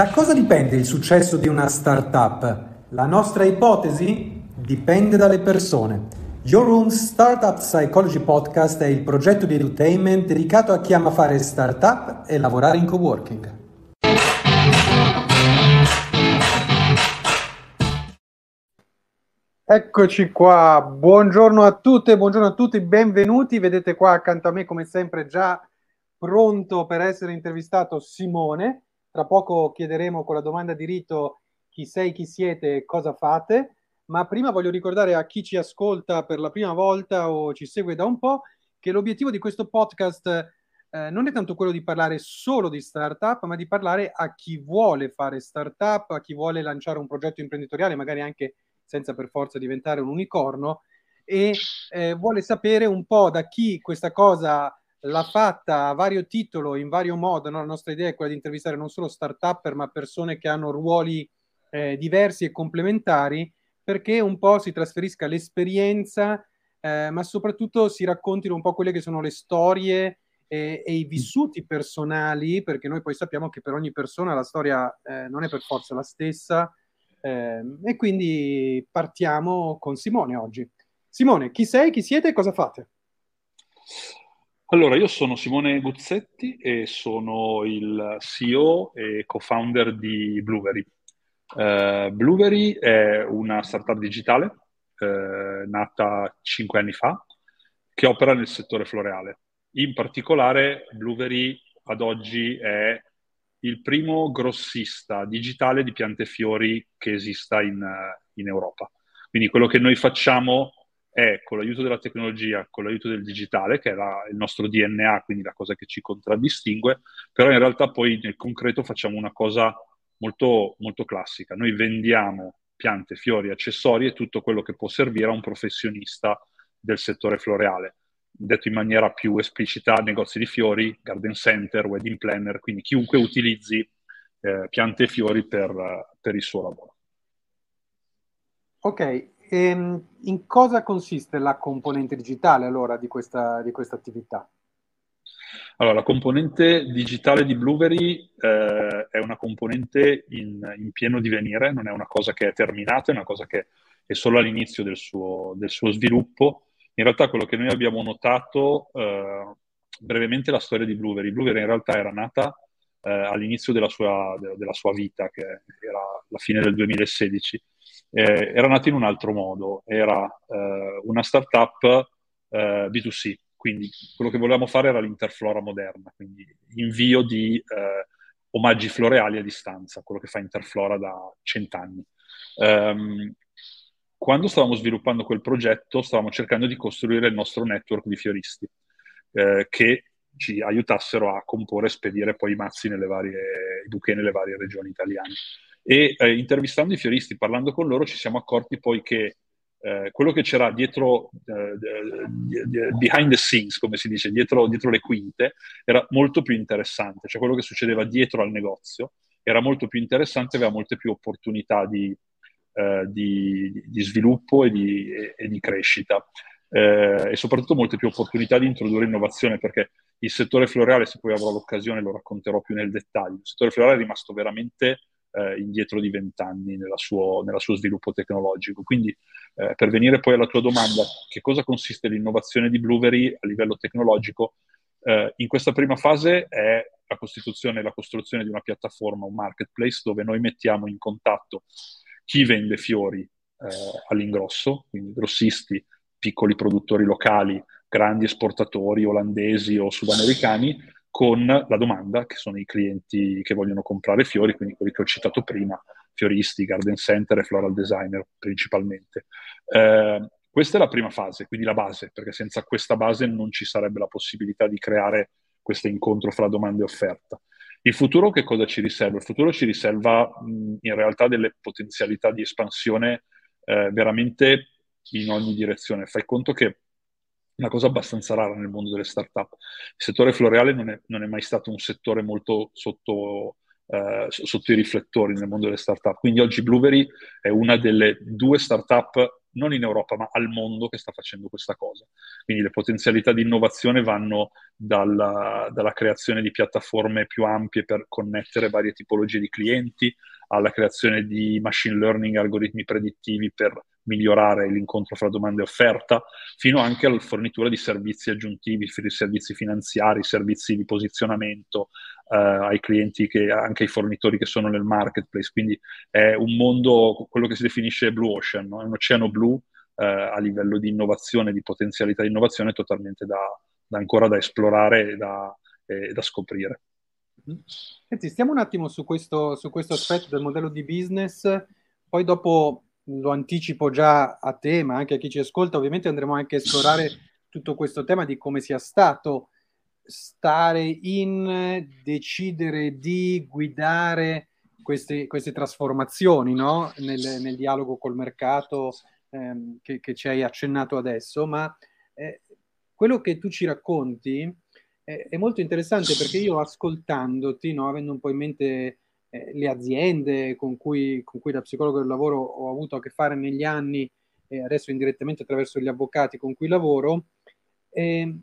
Da cosa dipende il successo di una startup? La nostra ipotesi dipende dalle persone. Your Room Startup Psychology Podcast è il progetto di edutainment dedicato a chi ama fare startup e lavorare in coworking. Eccoci qua, buongiorno a tutte, buongiorno a tutti, benvenuti. Vedete qua accanto a me, come sempre, già pronto per essere intervistato Simone. Tra poco chiederemo con la domanda di rito chi sei, chi siete, cosa fate. Ma prima voglio ricordare a chi ci ascolta per la prima volta o ci segue da un po' che l'obiettivo di questo podcast eh, non è tanto quello di parlare solo di startup, ma di parlare a chi vuole fare startup, a chi vuole lanciare un progetto imprenditoriale, magari anche senza per forza diventare un unicorno, e eh, vuole sapere un po' da chi questa cosa l'ha fatta a vario titolo, in vario modo. No? La nostra idea è quella di intervistare non solo start-upper, ma persone che hanno ruoli eh, diversi e complementari, perché un po' si trasferisca l'esperienza, eh, ma soprattutto si raccontino un po' quelle che sono le storie e, e, i vissuti personali, perché noi poi sappiamo che per ogni persona la storia eh, non è per forza la stessa. Eh, e quindi partiamo con Simone oggi. Simone, chi sei, chi siete e cosa fate? Allora, io sono Simone Guzzetti e sono il CEO e co-founder di Blueberry. Uh, Blueberry è una startup digitale uh, nata cinque anni fa che opera nel settore floreale. In particolare, Blueberry ad oggi è il primo grossista digitale di piante e fiori che esista in, in Europa. Quindi quello che noi facciamo è con l'aiuto della tecnologia, con l'aiuto del digitale, che è la, il nostro DNA, quindi la cosa che ci contraddistingue, però in realtà poi nel concreto facciamo una cosa molto, molto classica. Noi vendiamo piante, fiori, accessori e tutto quello che può servire a un professionista del settore floreale. Detto in maniera più esplicita, negozi di fiori, garden center, wedding planner, quindi chiunque utilizzi eh, piante e fiori per, per il suo lavoro. Ok, Ehm, in cosa consiste la componente digitale allora di questa, di questa attività? Allora, la componente digitale di Blueberry eh, è una componente in, in, pieno divenire, non è una cosa che è terminata, è una cosa che è solo all'inizio del suo, del suo sviluppo. In realtà quello che noi abbiamo notato, eh, brevemente la storia di Blueberry. Blueberry in realtà era nata eh, all'inizio della sua, de, della sua, vita, che era la fine del 2016 eh, era nata in un altro modo, era eh, una startup eh, B2C, quindi quello che volevamo fare era l'interflora moderna, quindi invio di eh, omaggi floreali a distanza, quello che fa Interflora da cent'anni. Um, quando stavamo sviluppando quel progetto, stavamo cercando di costruire il nostro network di fioristi eh, che ci aiutassero a comporre e spedire poi i mazzi nelle varie, i bouquet nelle varie regioni italiane. E eh, intervistando i fioristi, parlando con loro, ci siamo accorti poi che eh, quello che c'era dietro, uh, behind the scenes, come si dice, dietro, dietro, le quinte, era molto più interessante, cioè quello che succedeva dietro al negozio era molto più interessante, aveva molte più opportunità di, uh, di, di sviluppo e di, e, e di crescita. Eh, e soprattutto molte più opportunità di introdurre innovazione perché il settore floreale, se poi avrò l'occasione, lo racconterò più nel dettaglio. Il settore floreale è rimasto veramente eh, indietro di vent'anni nel suo sviluppo tecnologico. Quindi, eh, per venire poi alla tua domanda, che cosa consiste l'innovazione di Blueberry a livello tecnologico? Eh, in questa prima fase è la costituzione e la costruzione di una piattaforma, un marketplace, dove noi mettiamo in contatto chi vende fiori eh, all'ingrosso, quindi grossisti, piccoli produttori locali, grandi esportatori olandesi o sudamericani, con la domanda, che sono i clienti che vogliono comprare fiori, quindi quelli che ho citato prima, fioristi, garden center e floral designer principalmente. Eh, questa è la prima fase, quindi la base, perché senza questa base non ci sarebbe la possibilità di creare questo incontro fra domanda e offerta. Il futuro che cosa ci riserva? Il futuro ci riserva mh, in realtà delle potenzialità di espansione eh, veramente in ogni direzione. Fai conto che una cosa abbastanza rara nel mondo delle start-up. Il settore floreale non è, non è mai stato un settore molto sotto, eh, sotto, i riflettori nel mondo delle start-up. Quindi oggi Blueberry è una delle due start-up non in Europa, ma al mondo che sta facendo questa cosa. Quindi le potenzialità di innovazione vanno dalla, dalla creazione di piattaforme più ampie per connettere varie tipologie di clienti, alla creazione di machine learning, algoritmi predittivi per migliorare l'incontro fra domanda e offerta, fino anche alla fornitura di servizi aggiuntivi, servizi finanziari, servizi di posizionamento eh, ai clienti, che, anche ai fornitori che sono nel marketplace. Quindi è un mondo, quello che si definisce blue ocean, no? è un oceano blu eh, a livello di innovazione, di potenzialità di innovazione totalmente da, da ancora da esplorare e da, e da scoprire. Senti, stiamo un attimo su questo, su questo aspetto del modello di business, poi dopo lo anticipo già a te, ma anche a chi ci ascolta, ovviamente andremo anche a esplorare tutto questo tema di come sia stato stare in, decidere di guidare queste, queste trasformazioni no? nel, nel, dialogo col mercato ehm, che, che, ci hai accennato adesso, ma eh, quello che tu ci racconti è, è, molto interessante perché io ascoltandoti, no, avendo un po' in mente eh, le aziende con cui, con cui, da psicologo del lavoro ho avuto a che fare negli anni e adesso indirettamente attraverso gli avvocati con cui lavoro, eh,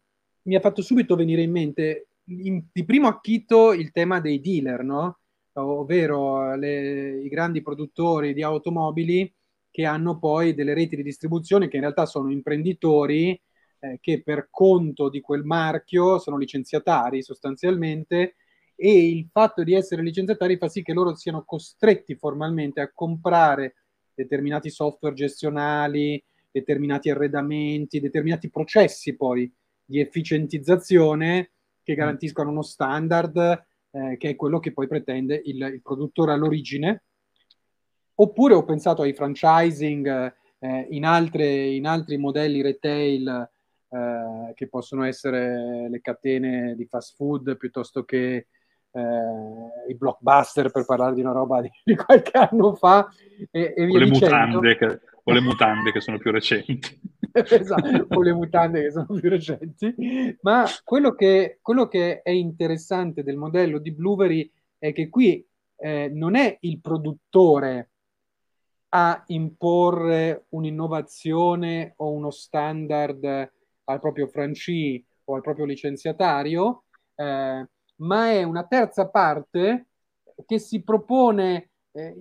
mi ha fatto subito venire in mente in, di primo acchito il tema dei dealer, no? ovvero le, i grandi produttori di automobili che hanno poi delle reti di distribuzione che in realtà sono imprenditori eh, che per conto di quel marchio sono licenziatari sostanzialmente e il fatto di essere licenziatari fa sì che loro siano costretti formalmente a comprare determinati software gestionali, determinati arredamenti, determinati processi poi di efficientizzazione che mm. garantiscono uno standard eh, che è quello che poi pretende il, il, produttore all'origine. Oppure ho pensato ai franchising eh, in, altre, in, altri modelli retail eh, che possono essere le catene di fast food piuttosto che eh, i blockbuster per parlare di una roba di, di qualche anno fa e, e o, le mutande che, o le mutande che sono più recenti. Esatto, o le mutande che sono più recenti. Ma quello che, quello che è interessante del modello di Blueberry è che qui eh, non è il produttore a imporre un'innovazione o uno standard al proprio franchisee o al proprio licenziatario, eh, ma è una terza parte che si propone eh,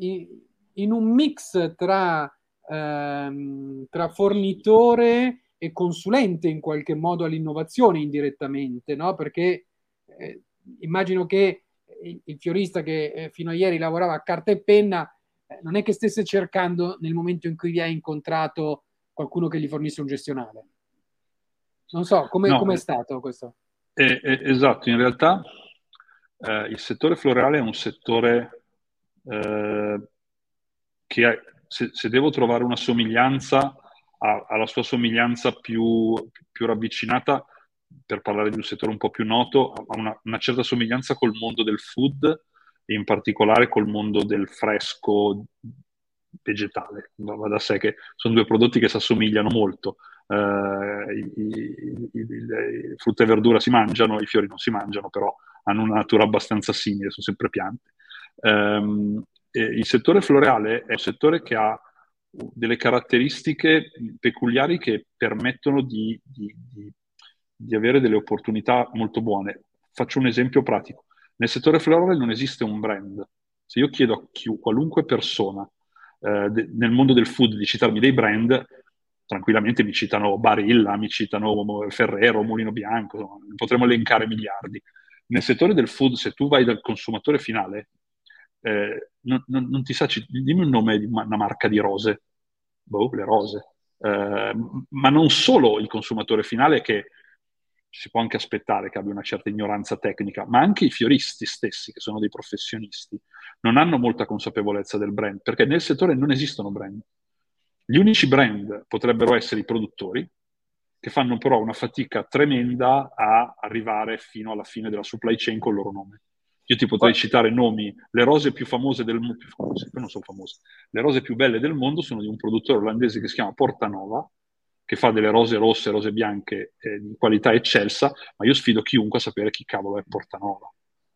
in un mix tra, ehm, tra, fornitore e consulente in qualche modo all'innovazione indirettamente, no? perché eh, immagino che il, fiorista che eh, fino a ieri lavorava a carta e penna eh, non è che stesse cercando nel momento in cui vi ha incontrato qualcuno che gli fornisse un gestionale. Non so, come no, è stato questo? Eh, eh, esatto, in realtà eh, il settore floreale è un settore eh, che è, se, se, devo trovare una somiglianza, ha, ha la sua somiglianza più, più, ravvicinata, per parlare di un settore un po' più noto, ha una, una certa somiglianza col mondo del food e in particolare col mondo del fresco vegetale. Va da sé che sono due prodotti che si assomigliano molto. Uh, i, i, i, i, frutta e verdura si mangiano, i fiori non si mangiano, però hanno una natura abbastanza simile, sono sempre piante. Um, il settore floreale è un settore che ha delle caratteristiche peculiari che permettono di, di, di, di avere delle opportunità molto buone. Faccio un esempio pratico. Nel settore floreale non esiste un brand. Se io chiedo a chi, qualunque persona eh, de, nel mondo del food di citarmi dei brand, tranquillamente mi citano Barilla, mi citano Ferrero, Mulino Bianco, potremmo elencare miliardi. Nel settore del food, se tu vai dal consumatore finale, eh, non, non, non, ti sa, dimmi un nome di una marca di rose. Boh, le rose. Eh, ma non solo il consumatore finale che si può anche aspettare che abbia una certa ignoranza tecnica, ma anche i fioristi stessi, che sono dei professionisti, non hanno molta consapevolezza del brand, perché nel settore non esistono brand. Gli unici brand potrebbero essere i produttori, che fanno però una fatica tremenda a arrivare fino alla fine della supply chain con il loro nome. Io ti potrei citare nomi, le rose più famose del mondo, non sono famose, le rose più belle del mondo sono di un produttore olandese che si chiama Portanova, che fa delle rose rosse, rose bianche eh, di qualità eccelsa, ma io sfido chiunque a sapere chi cavolo è Portanova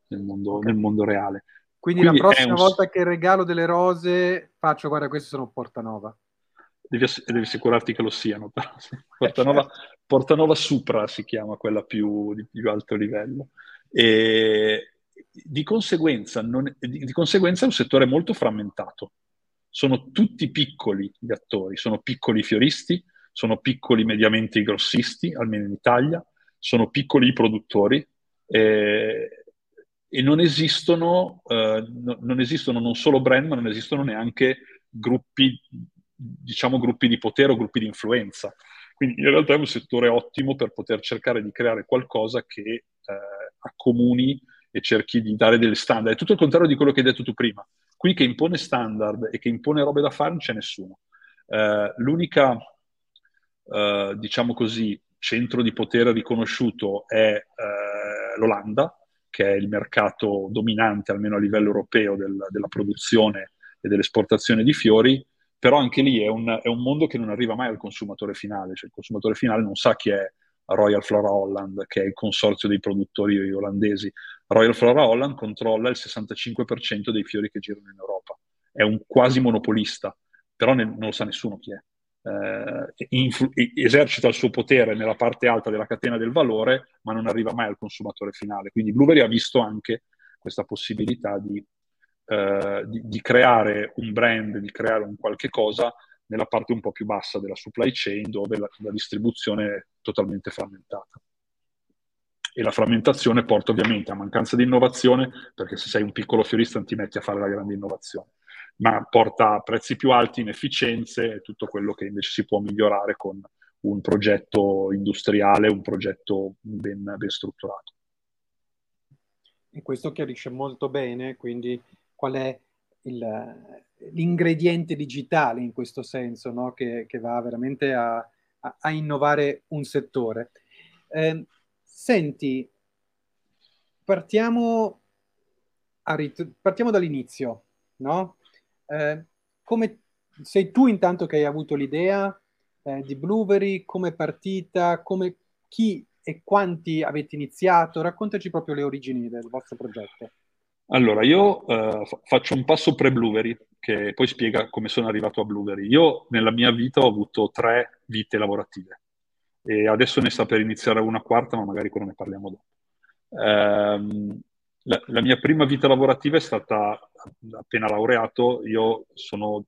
nel mondo, okay. nel mondo reale. Quindi, Quindi la prossima un... volta che regalo delle rose faccio, guarda, queste sono Portanova. Devi, devi, assicurarti che lo siano. Portanova, Portanova Supra si chiama quella più, di più alto livello. E di conseguenza, non, di, di conseguenza è un settore molto frammentato. Sono tutti piccoli gli attori, sono piccoli fioristi, sono piccoli mediamente i grossisti, almeno in Italia, sono piccoli i produttori eh, e non esistono, eh, no, non esistono non solo brand, ma non esistono neanche gruppi, diciamo gruppi di potere o gruppi di influenza. Quindi in realtà è un settore ottimo per poter cercare di creare qualcosa che eh, accomuni e cerchi di dare delle standard. È tutto il contrario di quello che hai detto tu prima. Qui che impone standard e che impone robe da fare non c'è nessuno. Eh, l'unica, eh, diciamo così, centro di potere riconosciuto è eh, l'Olanda, che è il mercato dominante, almeno a livello europeo, del, della produzione e dell'esportazione di fiori, però anche lì è un, è un, mondo che non arriva mai al consumatore finale, cioè il consumatore finale non sa chi è Royal Flora Holland, che è il consorzio dei produttori olandesi. Royal Flora Holland controlla il 65% dei fiori che girano in Europa, è un quasi monopolista, però ne, non lo sa nessuno chi è. Eh, influ- esercita il suo potere nella parte alta della catena del valore, ma non arriva mai al consumatore finale. Quindi Blueberry ha visto anche questa possibilità di eh, di, di, creare un brand, di creare un qualche cosa nella parte un po' più bassa della supply chain dove la, la distribuzione è totalmente frammentata. E la frammentazione porta ovviamente a mancanza di innovazione, perché se sei un piccolo fiorista non ti metti a fare la grande innovazione, ma porta a prezzi più alti, inefficienze e tutto quello che invece si può migliorare con un progetto industriale, un progetto ben, ben strutturato. E questo chiarisce molto bene, quindi qual è il, l'ingrediente digitale in questo senso, no? che, che, va veramente a, a, a innovare un settore. Eh, senti, partiamo, rit- partiamo dall'inizio, no? Eh, come sei tu intanto che hai avuto l'idea eh, di Blueberry, come è partita, come, chi e quanti avete iniziato? Raccontaci proprio le origini del vostro progetto. Allora, io eh, faccio un passo pre-Blueberry, che poi spiega come sono arrivato a Blueberry. Io nella mia vita ho avuto tre vite lavorative e adesso ne sta per iniziare una quarta, ma magari quello ne parliamo dopo. Eh, la, la, mia prima vita lavorativa è stata appena laureato, io sono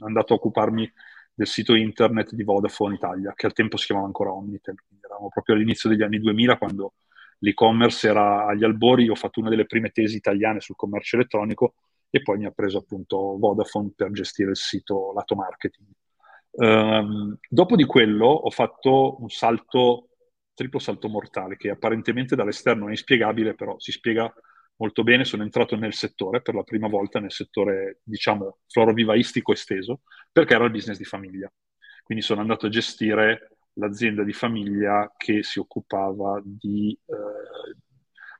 andato a occuparmi del sito internet di Vodafone Italia, che al tempo si chiamava ancora Omnitel, quindi eravamo proprio all'inizio degli anni 2000 quando l'e-commerce era agli albori, ho fatto una delle prime tesi italiane sul commercio elettronico e poi mi ha preso appunto Vodafone per gestire il sito lato marketing. Um, dopo di quello ho fatto un salto, triplo salto mortale, che apparentemente dall'esterno è inspiegabile, però si spiega molto bene. Sono entrato nel settore per la prima volta, nel settore, diciamo, florovivaistico esteso, perché era il business di famiglia. Quindi sono andato a gestire l'azienda di famiglia che si occupava di eh,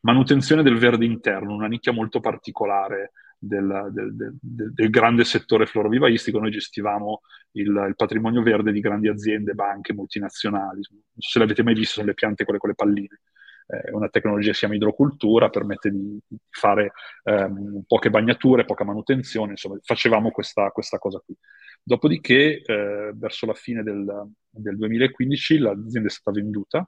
manutenzione del verde interno, una nicchia molto particolare del, del, del, del grande settore florovivaistico. Noi gestivamo il, il, patrimonio verde di grandi aziende, banche, multinazionali. Non so se l'avete mai visto, sono le piante quelle con le palline. Eh, una tecnologia che si chiama idrocultura, permette di, di fare ehm, poche bagnature, poca manutenzione, insomma, facevamo questa, questa cosa qui. Dopodiché, eh, verso la fine del, del 2015, l'azienda è stata venduta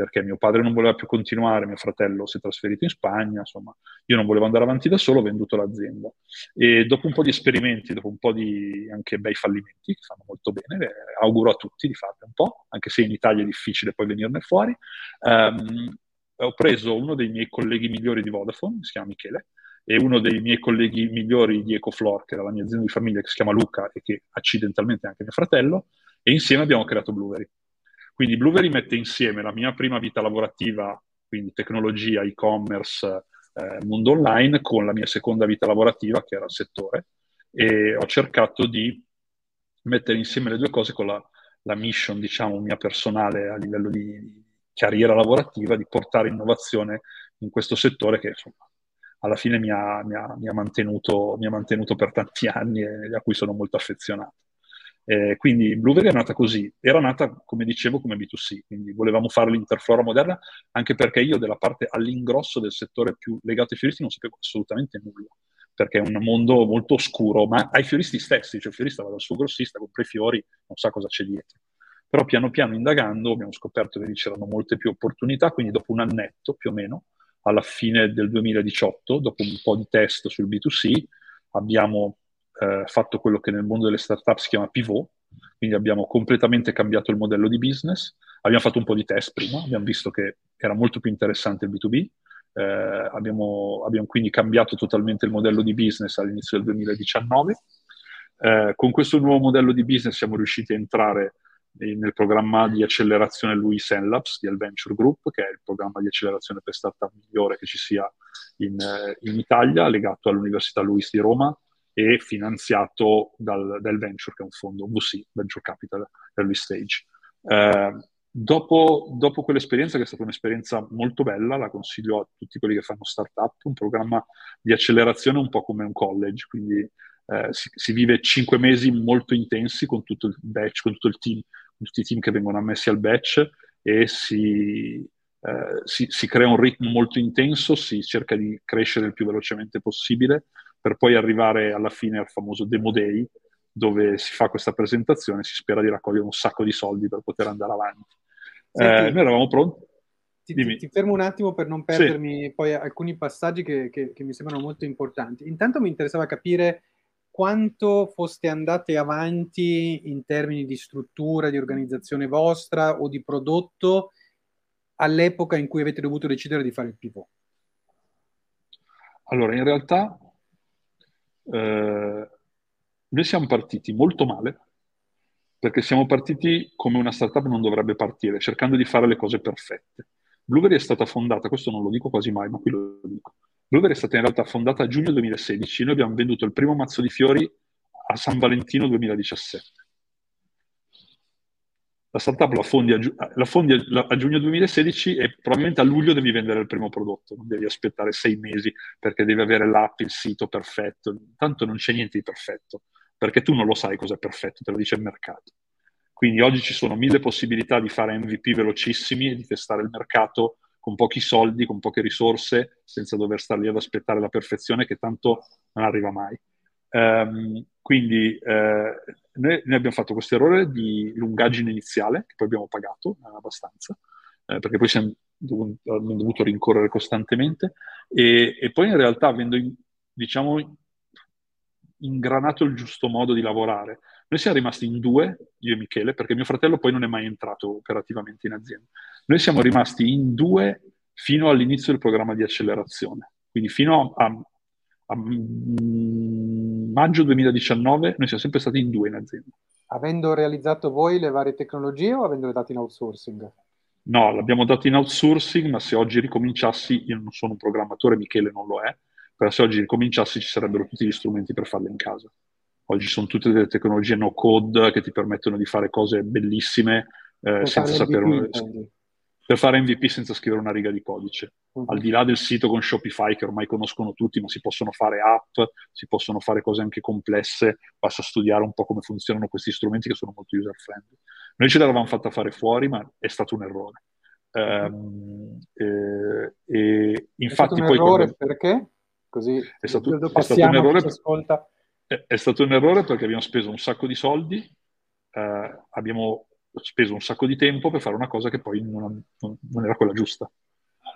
perché mio padre non voleva più continuare, mio fratello si è trasferito in Spagna, insomma, io non volevo andare avanti da solo, ho venduto l'azienda. E dopo un po' di esperimenti, dopo un po' di anche bei fallimenti, che fanno molto bene, eh, auguro a tutti di farne un po', anche se in Italia è difficile poi venirne fuori, ehm, ho preso uno dei miei colleghi migliori di Vodafone, si chiama Michele, e uno dei miei colleghi migliori di Ecoflor, che era la mia azienda di famiglia, che si chiama Luca e che accidentalmente è anche mio fratello, e insieme abbiamo creato Blueberry. Quindi Blueberry mette insieme la mia prima vita lavorativa, quindi tecnologia, e-commerce, eh, mondo online, con la mia seconda vita lavorativa, che era il settore, e ho cercato di mettere insieme le due cose con la, la mission, diciamo, mia personale a livello di, carriera lavorativa di portare innovazione in questo settore che insomma, alla fine mi ha, mi, ha, mi, ha mantenuto, mi ha, mantenuto, per tanti anni e a cui sono molto affezionato. Eh, quindi Blueberry è nata così, era nata come dicevo come B2C, quindi volevamo fare l'interflora moderna anche perché io della parte all'ingrosso del settore più legato ai fioristi non sapevo assolutamente nulla perché è un mondo molto oscuro, ma ai fioristi stessi, cioè il fiorista va dal suo grossista, compra i fiori, non sa cosa c'è dietro. Però piano piano indagando abbiamo scoperto che c'erano molte più opportunità, quindi dopo un annetto più o meno, alla fine del 2018, dopo un po' di test sul B2C, abbiamo eh, fatto quello che nel mondo delle startup si chiama pivot, quindi abbiamo completamente cambiato il modello di business, abbiamo fatto un po' di test prima, abbiamo visto che era molto più interessante il B2B, eh, abbiamo, abbiamo, quindi cambiato totalmente il modello di business all'inizio del 2019. Eh, con questo nuovo modello di business siamo riusciti a entrare nel programma di accelerazione Louis Labs di Adventure Group, che è il programma di accelerazione per startup migliore che ci sia in, eh, in Italia, legato all'Università Luis di Roma e finanziato dal, dal Venture, che è un fondo VC, Venture Capital Early Stage. Eh, dopo, dopo, quell'esperienza, che è stata un'esperienza molto bella, la consiglio a tutti quelli che fanno startup, un programma di accelerazione un po' come un college, quindi eh, si, si, vive cinque mesi molto intensi con tutto il batch, con tutto il team, con tutti i team che vengono ammessi al batch e si, eh, si, si crea un ritmo molto intenso, si cerca di crescere il più velocemente possibile per poi arrivare alla fine al famoso Demo Day, dove si fa questa presentazione e si spera di raccogliere un sacco di soldi per poter andare avanti. Senti, eh, noi eravamo pronti. Ti, ti, ti, fermo un attimo per non perdermi sì. poi alcuni passaggi che, che, che mi sembrano molto importanti. Intanto mi interessava capire quanto foste andate avanti in termini di struttura, di organizzazione vostra o di prodotto all'epoca in cui avete dovuto decidere di fare il pivot. Allora, in realtà eh, noi siamo partiti molto male perché siamo partiti come una startup non dovrebbe partire, cercando di fare le cose perfette. Blueberry è stata fondata, questo non lo dico quasi mai, ma qui lo dico. Blueberry è stata in realtà fondata a giugno 2016, noi abbiamo venduto il primo mazzo di fiori a San Valentino 2017. La startup la fondi, a, la fondi a, a, giugno 2016 e probabilmente a luglio devi vendere il primo prodotto, non devi aspettare sei mesi perché devi avere l'app, il sito perfetto. Tanto non c'è niente di perfetto, perché tu non lo sai cos'è perfetto, te lo dice il mercato. Quindi oggi ci sono mille possibilità di fare MVP velocissimi e di testare il mercato con pochi soldi, con poche risorse, senza dover stare lì ad aspettare la perfezione che tanto non arriva mai. Um, quindi eh, noi, noi, abbiamo fatto questo errore di lungaggine iniziale, che poi abbiamo pagato eh, abbastanza, eh, perché poi siamo dovuto, abbiamo dovuto rincorrere costantemente, e, e poi in realtà avendo, diciamo, ingranato il giusto modo di lavorare, noi siamo rimasti in due, io e Michele, perché mio fratello poi non è mai entrato operativamente in azienda. Noi siamo rimasti in due fino all'inizio del programma di accelerazione, quindi fino a, a, maggio 2019 noi siamo sempre stati in due in azienda. Avendo realizzato voi le varie tecnologie o avendole date in outsourcing? No, l'abbiamo dato in outsourcing, ma se oggi ricominciassi, io non sono un programmatore, Michele non lo è, però se oggi ricominciassi ci sarebbero tutti gli strumenti per farle in casa. Oggi sono tutte delle tecnologie no code che ti permettono di fare cose bellissime eh, senza sapere... MVP, per fare MVP senza scrivere una riga di codice. Uh-huh. Al di là del sito con Shopify che ormai conoscono tutti, ma si possono fare app, si possono fare cose anche complesse, basta studiare un po' come funzionano questi strumenti che sono molto user friendly. Noi ce l'avevamo fatta fare fuori, ma è stato un errore. Um, eh, e infatti è stato un poi errore quando... perché? Così è stato, è stato un errore. È, è stato un errore perché abbiamo speso un sacco di soldi, eh, abbiamo speso un sacco di tempo per fare una cosa che poi non, non, non era quella giusta.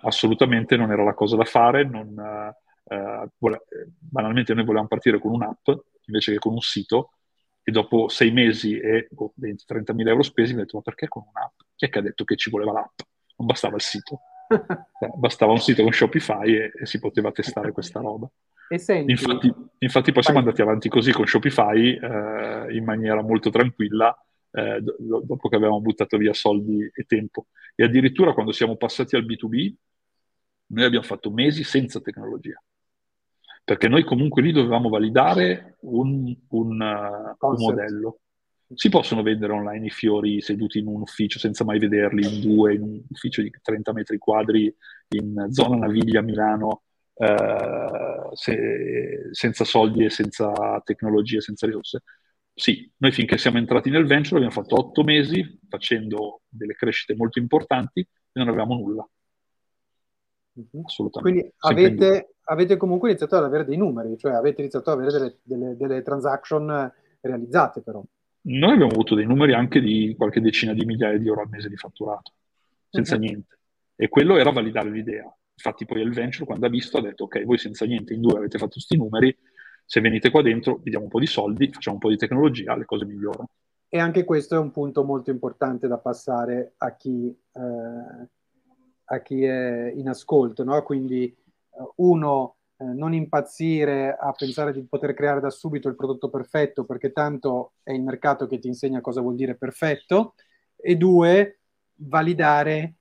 Assolutamente non era la cosa da fare. Non, eh, vole- banalmente noi volevamo partire con un'app invece che con un sito e dopo sei mesi e oh, 20-30 mila euro spesi mi ho detto ma perché con un'app? Chi è che ha detto che ci voleva l'app? Non bastava il sito. Eh, bastava un sito con Shopify e, e si poteva testare questa roba. Senti, infatti, infatti, poi siamo andati avanti così con Shopify eh, in maniera molto tranquilla eh, do- dopo che avevamo buttato via soldi e tempo. E addirittura quando siamo passati al B2B, noi abbiamo fatto mesi senza tecnologia. Perché noi comunque lì dovevamo validare un, un, uh, un modello. Si possono vendere online i fiori seduti in un ufficio senza mai vederli in due, in un ufficio di 30 metri quadri in zona Naviglia, Milano, eh, se, senza soldi e senza tecnologie, senza risorse sì, noi finché siamo entrati nel venture abbiamo fatto otto mesi facendo delle crescite molto importanti e non avevamo nulla. Mhm. Assolutamente. Quindi avete, avete comunque iniziato ad avere dei numeri, cioè avete iniziato ad avere delle, delle, delle transaction realizzate però. Noi abbiamo avuto dei numeri anche di qualche decina di migliaia di euro al mese di fatturato, senza uh-huh. niente. E quello era validare l'idea. Infatti poi il venture quando ha visto ha detto ok, voi senza niente in due avete fatto questi numeri, se venite qua dentro vi diamo un po' di soldi, facciamo un po' di tecnologia, le cose migliorano. E anche questo è un punto molto importante da passare a chi, eh, a chi è in ascolto, no? Quindi eh, uno, eh, non impazzire a pensare di poter creare da subito il prodotto perfetto, perché tanto è il mercato che ti insegna cosa vuol dire perfetto, e due, validare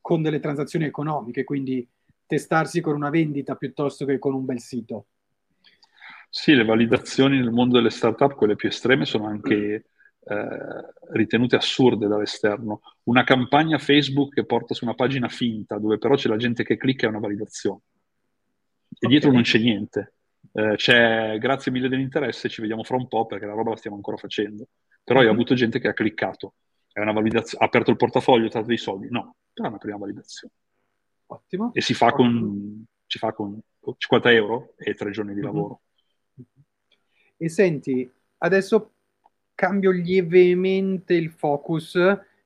con delle transazioni economiche, quindi testarsi con una vendita piuttosto che con un bel sito. Sì, le validazioni nel mondo delle startup, quelle più estreme, sono anche eh, ritenute assurde dall'esterno. Una campagna Facebook che porta su una pagina finta, dove però c'è la gente che clicca, è una validazione. E okay. dietro non c'è niente. Eh, c'è grazie mille dell'interesse, ci vediamo fra un po' perché la roba la stiamo ancora facendo. Però mm-hmm. hai avuto gente che ha cliccato, è una validazione, ha aperto il portafoglio, ha tratto dei soldi. No, però è una prima validazione. Ottimo. E si fa con, si fa con 50 euro e tre giorni di mm-hmm. lavoro. E senti, adesso cambio lievemente il focus,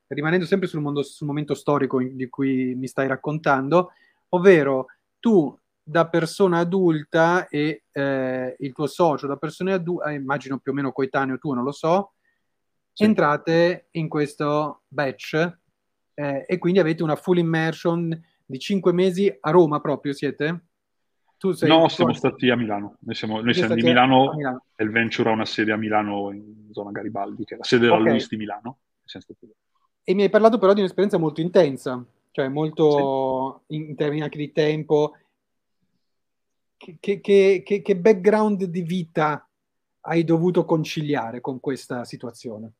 rimanendo sempre sul, mondo, sul momento storico di cui mi stai raccontando, ovvero tu da persona adulta e eh, il tuo socio da persona adulta, eh, immagino più o meno coetaneo tu, non lo so, sì. entrate in questo batch eh, e quindi avete una full immersion di cinque mesi a Roma proprio, siete? Tu sei no, siamo stati a Milano. Noi siamo, noi siamo di Milano, Milano, e il Venture ha una sede a Milano, in zona Garibaldi, che è la sede della okay. Luis di Milano. E mi hai parlato però di un'esperienza molto intensa, cioè molto sì. in, in termini anche di tempo. Che, che, che, che background di vita hai dovuto conciliare con questa situazione?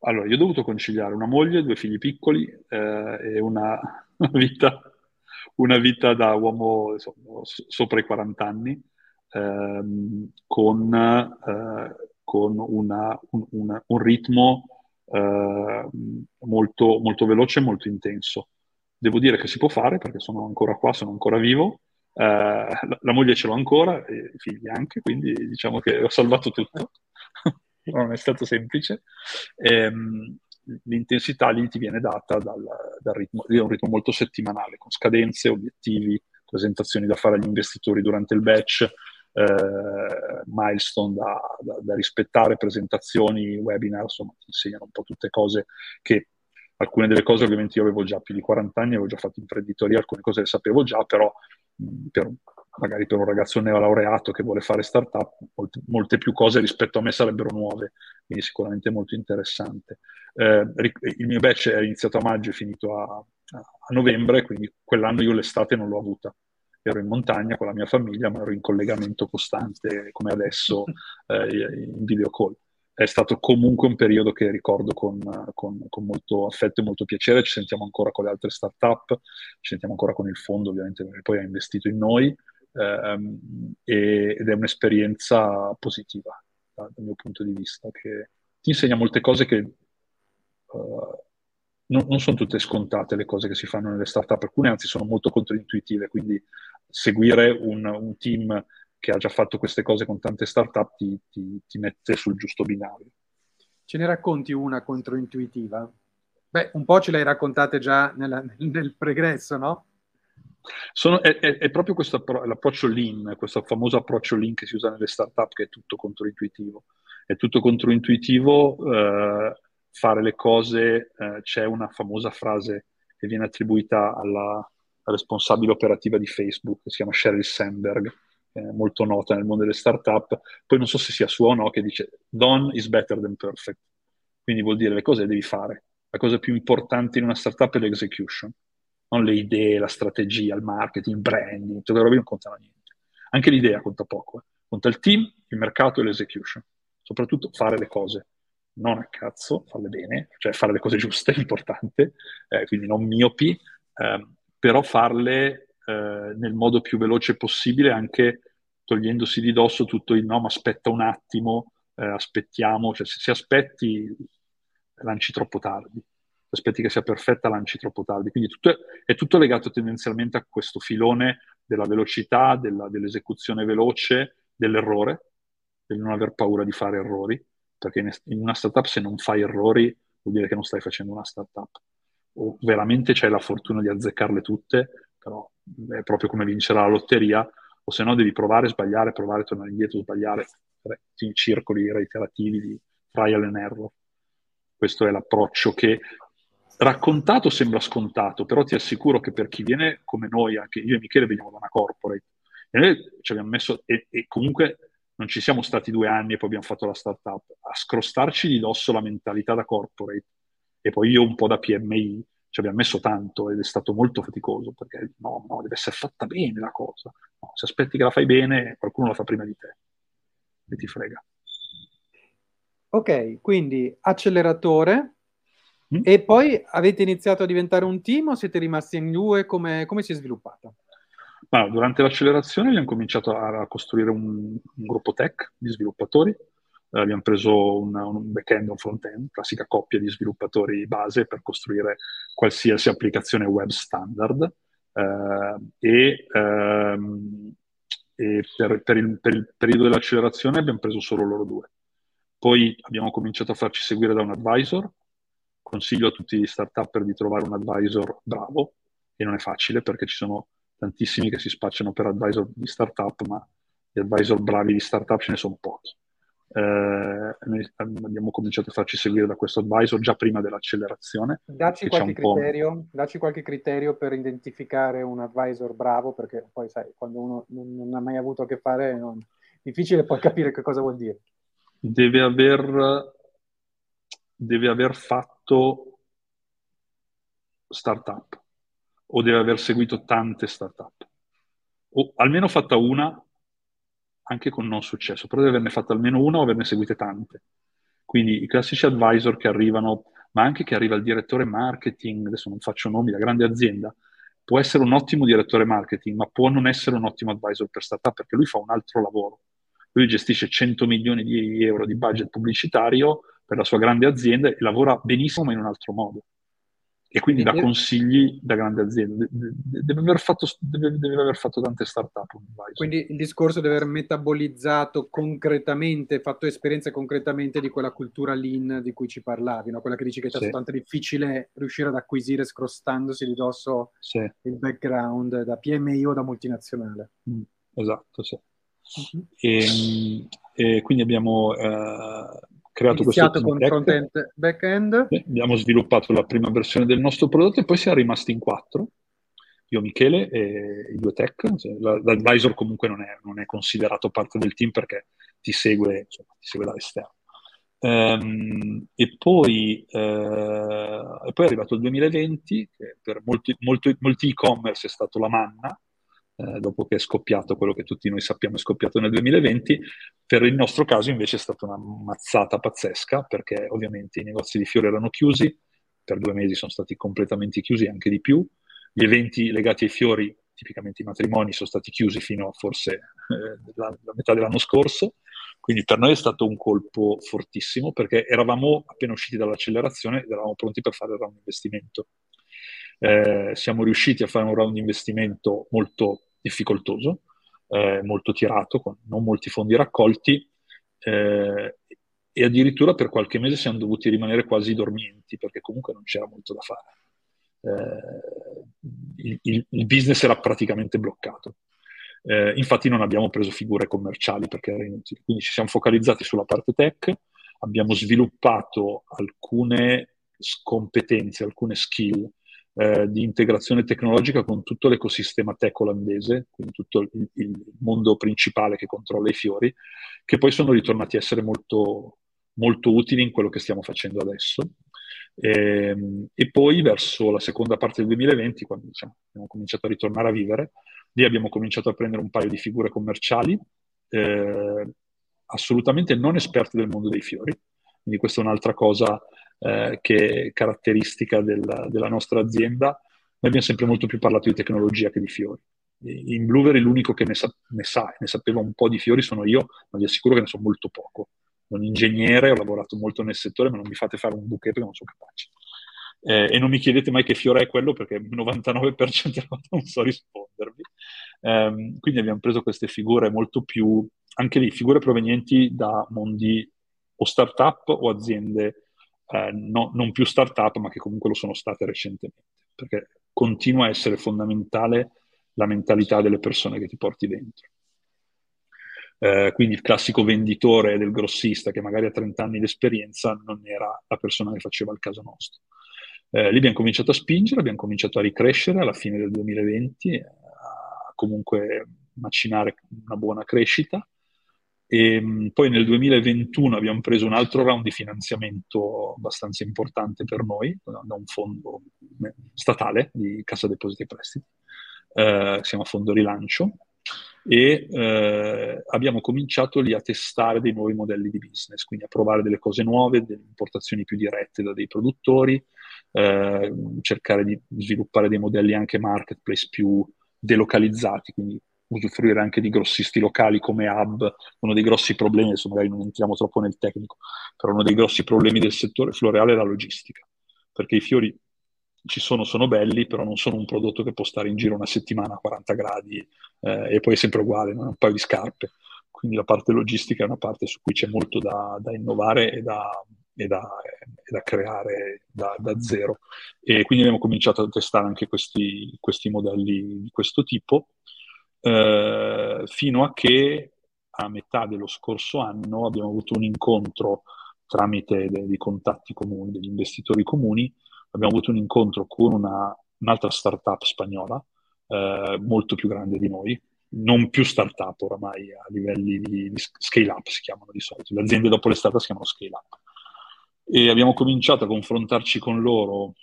Allora, io ho dovuto conciliare una moglie, due figli piccoli eh, e una vita una vita da uomo insomma, sopra i 40 anni, ehm, con, eh, con una, un, una, un, ritmo eh, molto, molto veloce e molto intenso. Devo dire che si può fare perché sono ancora qua, sono ancora vivo. Eh, la, la, moglie ce l'ho ancora, e i figli anche, quindi diciamo che ho salvato tutto. non è stato semplice. Ehm, l'intensità lì ti viene data dal, dal ritmo, è un ritmo molto settimanale, con scadenze, obiettivi, presentazioni da fare agli investitori durante il batch, eh, milestone da, da, da, rispettare, presentazioni, webinar, insomma ti insegnano un po' tutte cose che alcune delle cose ovviamente io avevo già più di 40 anni, avevo già fatto imprenditoria, alcune cose le sapevo già, però mh, per, magari per un ragazzo neolaureato che vuole fare startup, molte, molte, più cose rispetto a me sarebbero nuove, quindi sicuramente molto interessante. Eh, il mio batch è iniziato a maggio e finito a, a, novembre, quindi quell'anno io l'estate non l'ho avuta. Ero in montagna con la mia famiglia, ma ero in collegamento costante, come adesso, eh, in video call è stato comunque un periodo che ricordo con, con, con, molto affetto e molto piacere. Ci sentiamo ancora con le altre start-up, ci sentiamo ancora con il fondo, ovviamente, perché poi ha investito in noi ehm, ed è un'esperienza positiva dal mio punto di vista, che ti insegna molte cose che uh, non, non, sono tutte scontate le cose che si fanno nelle startup, alcune anzi sono molto controintuitive, quindi seguire un, un team che ha già fatto queste cose con tante startup ti, ti, ti mette sul giusto binario. Ce ne racconti una controintuitiva? Beh, un po' ce l'hai raccontate già nella, nel pregresso, no? Sono, è, è, è, proprio questo l'approccio lean, questo famoso approccio lean che si usa nelle startup che è tutto controintuitivo. È tutto controintuitivo eh, fare le cose, eh, c'è una famosa frase che viene attribuita alla responsabile operativa di Facebook, che si chiama Sheryl Sandberg, molto nota nel mondo delle startup, poi non so se sia sua o no, che dice done is better than perfect. Quindi vuol dire le cose le devi fare. La cosa più importante in una startup è l'execution, non le idee, la strategia, il marketing, il branding, tutte quelle robe non contano niente. Anche l'idea conta poco. Eh. Conta il team, il mercato e l'execution. Soprattutto fare le cose. Non a cazzo, farle bene, cioè fare le cose giuste è importante, eh, quindi non miopi, eh, però farle eh, nel modo più veloce possibile, anche togliendosi di dosso tutto il no, ma aspetta un attimo, eh, aspettiamo, cioè se, se aspetti lanci troppo tardi, se aspetti che sia perfetta lanci troppo tardi, quindi tutto è, è tutto legato tendenzialmente a questo filone della velocità, della, dell'esecuzione veloce, dell'errore, del non aver paura di fare errori, perché in una startup se non fai errori vuol dire che non stai facendo una startup. O veramente c'hai la fortuna di azzeccarle tutte, però è proprio come vincere la lotteria, o se no devi provare, sbagliare, provare, tornare indietro, sbagliare, in circoli reiterativi di trial and error. Questo è l'approccio che raccontato sembra scontato, però ti assicuro che per chi viene come noi, anche io e Michele veniamo da una corporate, e noi ci abbiamo messo, e, e comunque non ci siamo stati due anni e poi abbiamo fatto la startup, a scrostarci di dosso la mentalità da corporate, e poi io un po' da PMI, ci abbiamo messo tanto ed è stato molto faticoso, perché no, no, deve essere fatta bene la cosa. No, se aspetti che la fai bene, qualcuno la fa prima di te e ti frega. Ok, quindi acceleratore, Mm. E poi avete iniziato a diventare un team o siete rimasti in due? Come, come si è sviluppata? Allora, durante l'accelerazione abbiamo cominciato a, costruire un, un, gruppo tech di sviluppatori. Eh, abbiamo preso un, un back-end e un front-end, classica coppia di sviluppatori base per costruire qualsiasi applicazione web standard. Eh, e, ehm, e per, per, il, per il periodo dell'accelerazione abbiamo preso solo loro due. Poi abbiamo cominciato a farci seguire da un advisor consiglio a tutti gli start-upper di trovare un advisor bravo e non è facile perché ci sono tantissimi che si spacciano per advisor di startup, ma gli advisor bravi di startup ce ne sono pochi. Eh, noi abbiamo cominciato a farci seguire da questo advisor già prima dell'accelerazione. Dacci qualche, criterio, dacci qualche criterio per identificare un advisor bravo, perché poi sai, quando uno non, non ha mai avuto a che fare, è difficile poi capire che cosa vuol dire. Deve aver deve aver fatto startup o deve aver seguito tante startup o almeno fatta una anche con non successo, però deve averne fatta almeno una o averne seguite tante. Quindi i classici advisor che arrivano, ma anche che arriva il direttore marketing, adesso non faccio nomi, la grande azienda, può essere un ottimo direttore marketing, ma può non essere un ottimo advisor per startup perché lui fa un altro lavoro. Lui gestisce 100 milioni di euro di budget pubblicitario, per la sua grande azienda e lavora benissimo ma in un altro modo. E quindi dà consigli da grande azienda. Deve aver fatto, deve, deve aver fatto tante start-up. Quindi il discorso di aver metabolizzato concretamente, fatto esperienza concretamente di quella cultura lean di cui ci parlavi, no? quella che dici che è sì. tanto difficile riuscire ad acquisire scrostandosi di dosso sì. il background da PMI o da multinazionale. Mm, esatto, sì. Uh-huh. E, e, quindi abbiamo eh, creato Iniziato questo con front-end back-end. Abbiamo sviluppato la prima versione del nostro prodotto e poi siamo rimasti in quattro. Io, Michele e i due tech. L'advisor comunque non è, non è considerato parte del team perché ti segue, insomma, ti segue dall'esterno. Um, e, poi, uh, e, poi, è arrivato il 2020, che per molti, molti, molti e-commerce è stato la manna, eh, dopo che è scoppiato quello che tutti noi sappiamo è scoppiato nel 2020. Per il nostro caso invece è stata una mazzata pazzesca perché ovviamente i negozi di fiori erano chiusi, per due mesi sono stati completamente chiusi, anche di più. Gli eventi legati ai fiori, tipicamente i matrimoni, sono stati chiusi fino a forse eh, la, la metà dell'anno scorso. Quindi per noi è stato un colpo fortissimo perché eravamo appena usciti dall'accelerazione ed eravamo pronti per fare il round investimento. Eh, siamo riusciti a fare un round di investimento molto difficoltoso, eh, molto tirato, con non molti fondi raccolti eh, e addirittura per qualche mese siamo dovuti rimanere quasi dormienti perché comunque non c'era molto da fare. Eh, il, il, business era praticamente bloccato. Eh, infatti non abbiamo preso figure commerciali perché era inutile, quindi ci siamo focalizzati sulla parte tech, abbiamo sviluppato alcune competenze, alcune skill eh, di integrazione tecnologica con tutto l'ecosistema tech olandese, quindi tutto il, il, mondo principale che controlla i fiori, che poi sono ritornati a essere molto, molto utili in quello che stiamo facendo adesso. E, ehm, e, poi verso la seconda parte del 2020, quando diciamo, abbiamo cominciato a ritornare a vivere, lì abbiamo cominciato a prendere un paio di figure commerciali, eh, assolutamente non esperte del mondo dei fiori, quindi questa è un'altra cosa eh, che è caratteristica della, della, nostra azienda, noi abbiamo sempre molto più parlato di tecnologia che di fiori. In Blueberry l'unico che ne sa, ne sa, ne sapeva un po' di fiori sono io, ma vi assicuro che ne so molto poco. Sono ingegnere, ho lavorato molto nel settore, ma non mi fate fare un bouquet perché non sono capace. Eh, e non mi chiedete mai che fiore è quello perché il 99% delle volte non so rispondervi. Um, quindi abbiamo preso queste figure molto più, anche lì, figure provenienti da mondi o start-up o aziende eh, no, non più start-up, ma che comunque lo sono state recentemente, perché continua a essere fondamentale la mentalità delle persone che ti porti dentro. Eh, quindi il classico venditore del grossista che magari ha 30 anni di esperienza non era la persona che faceva il caso nostro. Eh, lì abbiamo cominciato a spingere, abbiamo cominciato a ricrescere alla fine del 2020, a comunque macinare una buona crescita. E mm, poi nel 2021 abbiamo preso un altro round di finanziamento abbastanza importante per noi, da un fondo statale di Cassa Depositi e Prestiti, eh, siamo a fondo rilancio, e eh, abbiamo cominciato lì a testare dei nuovi modelli di business, quindi a provare delle cose nuove, delle importazioni più dirette da dei produttori, eh, cercare di sviluppare dei modelli anche marketplace più delocalizzati, quindi usufruire anche di grossisti locali come hub. Uno dei grossi problemi, adesso magari non entriamo troppo nel tecnico, però uno dei grossi problemi del settore floreale è la logistica, perché i fiori ci sono, sono belli, però non sono un prodotto che può stare in giro una settimana a 40 gradi eh, e poi è sempre uguale, non è un paio di scarpe. Quindi la parte logistica è una parte su cui c'è molto da, da innovare e da, e da, e da creare da, da, zero. E quindi abbiamo cominciato a testare anche questi, questi modelli di questo tipo, eh, fino a che a metà dello scorso anno abbiamo avuto un incontro tramite dei contatti comuni, degli investitori comuni, abbiamo avuto un incontro con una, un'altra startup spagnola, eh, molto più grande di noi, non più startup oramai a livelli di, di scale up si chiamano di solito, le aziende dopo le startup si chiamano scale up. E abbiamo cominciato a confrontarci con loro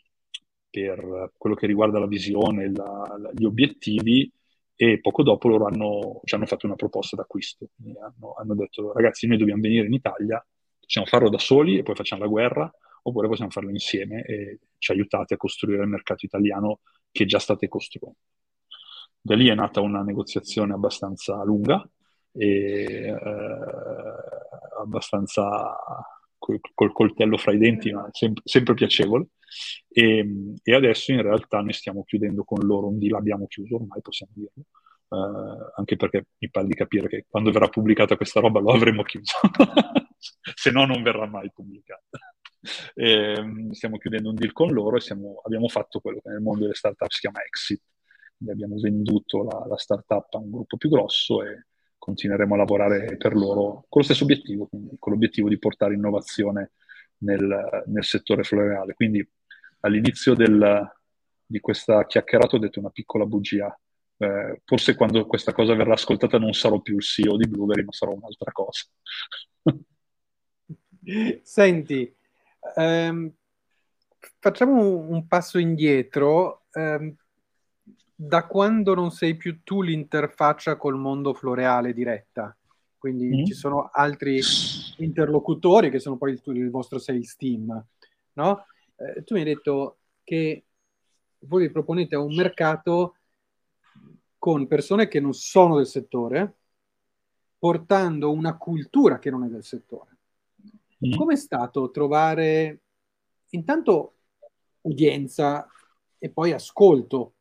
per quello che riguarda la visione, la, la, gli obiettivi e poco dopo loro hanno, ci hanno fatto una proposta d'acquisto. Hanno, hanno detto ragazzi noi dobbiamo venire in Italia, possiamo farlo da soli e poi facciamo la guerra oppure possiamo farlo insieme e ci aiutate a costruire il mercato italiano che già state costruendo. Da lì è nata una negoziazione abbastanza lunga e eh, abbastanza col, col, coltello fra i denti, ma sempre, sempre piacevole. E, e, adesso in realtà noi stiamo chiudendo con loro un deal, abbiamo chiuso ormai, possiamo dirlo. Uh, anche perché mi pare di capire che quando verrà pubblicata questa roba lo avremo chiuso, se no non verrà mai pubblicata. E, ehm, stiamo chiudendo un deal con loro e siamo, abbiamo fatto quello che nel mondo delle startup si chiama exit. Quindi abbiamo venduto la, la startup a un gruppo più grosso e continueremo a lavorare per loro con lo stesso obiettivo, quindi con l'obiettivo di portare innovazione nel, nel settore floreale. Quindi all'inizio del, di questa chiacchierata ho detto una piccola bugia. Eh, forse quando questa cosa verrà ascoltata non sarò più il CEO di Blueberry, ma sarò un'altra cosa. Senti, ehm, facciamo un passo indietro. Ehm, da quando non sei più tu l'interfaccia col mondo floreale diretta? Quindi mm. ci sono altri interlocutori che sono poi il, il vostro sales team, no? Eh, tu mi hai detto che voi vi proponete a un mercato con persone che non sono del settore, portando una cultura che non è del settore. Mm. Com'è stato trovare intanto udienza e poi ascolto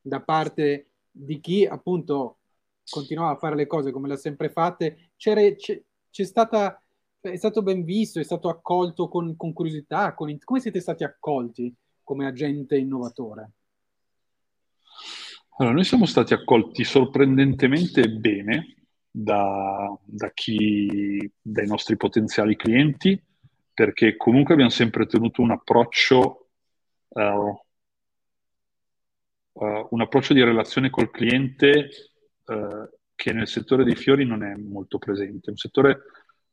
da parte di chi appunto continuava a fare le cose come le ha sempre fatte? C'è, c'è stata, è stato ben visto, è stato accolto con, con curiosità? Con, come siete stati accolti come agente innovatore? Allora, noi siamo stati accolti sorprendentemente bene da, da chi, dai nostri potenziali clienti, perché comunque abbiamo sempre tenuto un approccio, uh, uh, un approccio di relazione col cliente uh, che nel settore dei fiori non è molto presente, un settore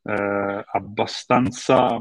abbastanza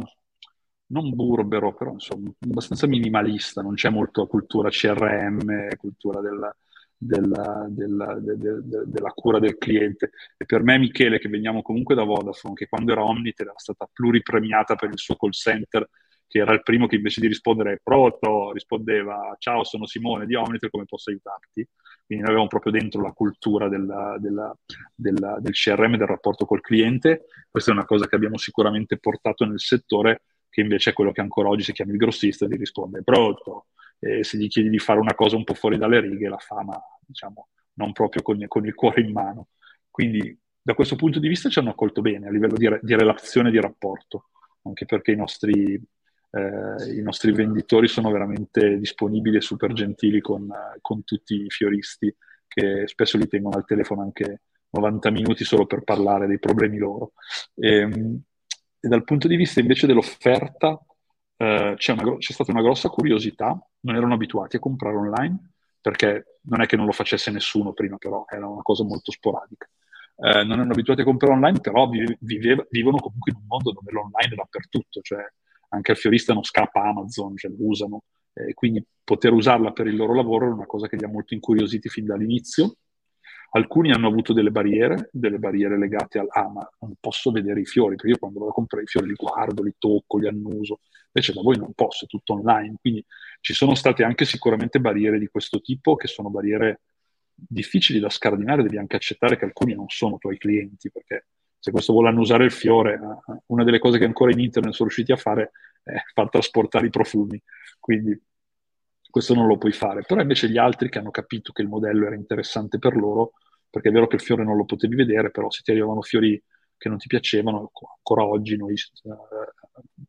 non burbero, però insomma, abbastanza minimalista, non c'è molto cultura CRM, cultura del, della, della, de, de, de, della, cura del cliente. E per me, Michele, che veniamo comunque da Vodafone, che quando era Omnitel era stata pluripremiata per il suo call center, che era il primo che invece di rispondere pronto rispondeva ciao sono Simone di Omnitel come posso aiutarti quindi noi avevamo proprio dentro la cultura della, della, della, del CRM del rapporto col cliente questa è una cosa che abbiamo sicuramente portato nel settore che invece è quello che ancora oggi si chiama il grossista di rispondere pronto e se gli chiedi di fare una cosa un po' fuori dalle righe la fa, ma diciamo non proprio con, con il cuore in mano. Quindi da questo punto di vista ci hanno accolto bene a livello di, di relazione, di rapporto, anche perché i nostri, eh, i nostri, venditori sono veramente disponibili e super gentili con, con, tutti i fioristi che spesso li tengono al telefono anche 90 minuti solo per parlare dei problemi loro. E, ehm, e dal punto di vista invece dell'offerta eh, c'è, una, c'è stata una grossa curiosità, non erano abituati a comprare online perché non è che non lo facesse nessuno prima, però era una cosa molto sporadica. Eh, non erano abituati a comprare online, però vive, vive, vivono comunque in un mondo dove l'online è dappertutto, cioè anche al fiorista non scappa Amazon, cioè lo usano, eh, quindi poter usarla per il loro lavoro è una cosa che li ha molto incuriositi fin dall'inizio. Alcuni hanno avuto delle barriere, delle barriere legate al ah, ma non posso vedere i fiori, perché io quando vado a comprare i fiori li guardo, li tocco, li annuso, invece da voi non posso, è tutto online. Quindi ci sono state anche sicuramente barriere di questo tipo, che sono barriere difficili da scardinare, devi anche accettare che alcuni non sono tuoi clienti, perché se questo vuole annusare il fiore, eh, una delle cose che ancora in internet sono riusciti a fare è far trasportare i profumi, quindi questo non lo puoi fare. Però invece gli altri che hanno capito che il modello era interessante per loro, perché è vero che il fiore non lo potevi vedere, però se ti arrivavano fiori che non ti piacevano, ancora oggi noi eh,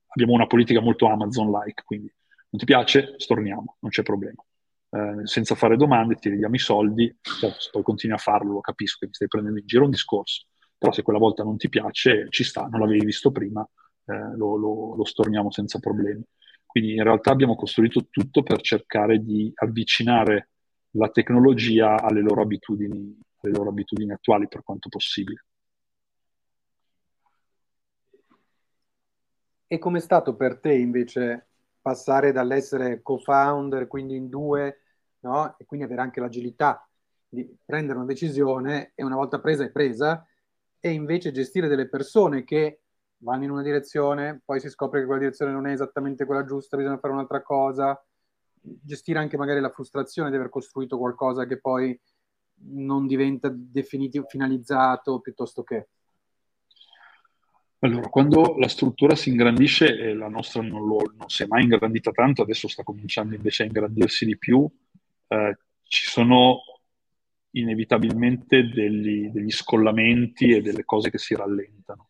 abbiamo una politica molto Amazon-like, quindi non ti piace, storniamo, non c'è problema eh, senza fare domande, ti ridiamo i soldi, certo, poi continui a farlo, lo capisco che mi stai prendendo in giro un discorso, però se quella volta non ti piace, ci sta, non l'avevi visto prima, eh, lo, lo, lo storniamo senza problemi. Quindi in realtà abbiamo costruito tutto per cercare di avvicinare la tecnologia alle loro abitudini, alle loro abitudini attuali per quanto possibile. E com'è stato per te invece passare dall'essere co-founder, quindi in due, no? e quindi avere anche l'agilità di prendere una decisione e una volta presa è presa, e invece gestire delle persone che vanno in una direzione, poi si scopre che quella direzione non è esattamente quella giusta, bisogna fare un'altra cosa, gestire anche magari la frustrazione di aver costruito qualcosa che poi non diventa definitivo, finalizzato, piuttosto che... Allora, quando la struttura si ingrandisce e la nostra non, lo, non, si è mai ingrandita tanto, adesso sta cominciando invece a ingrandirsi di più, eh, ci sono inevitabilmente degli, degli, scollamenti e delle cose che si rallentano.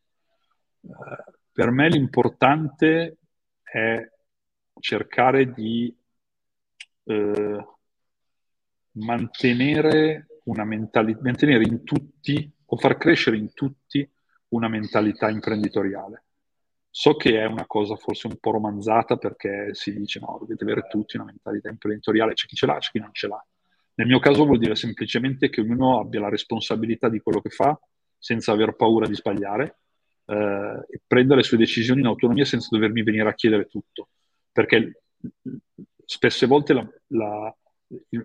Eh, per me l'importante è cercare di eh, mantenere una mentalità, mantenere in tutti o far crescere in tutti una mentalità imprenditoriale. So che è una cosa forse un po' romanzata perché si dice no, dovete avere tutti una mentalità imprenditoriale, c'è chi ce l'ha, c'è chi non ce l'ha. Nel mio caso vuol dire semplicemente che ognuno abbia la responsabilità di quello che fa senza aver paura di sbagliare eh, e prenda le sue decisioni in autonomia senza dovermi venire a chiedere tutto. Perché spesse volte la, la,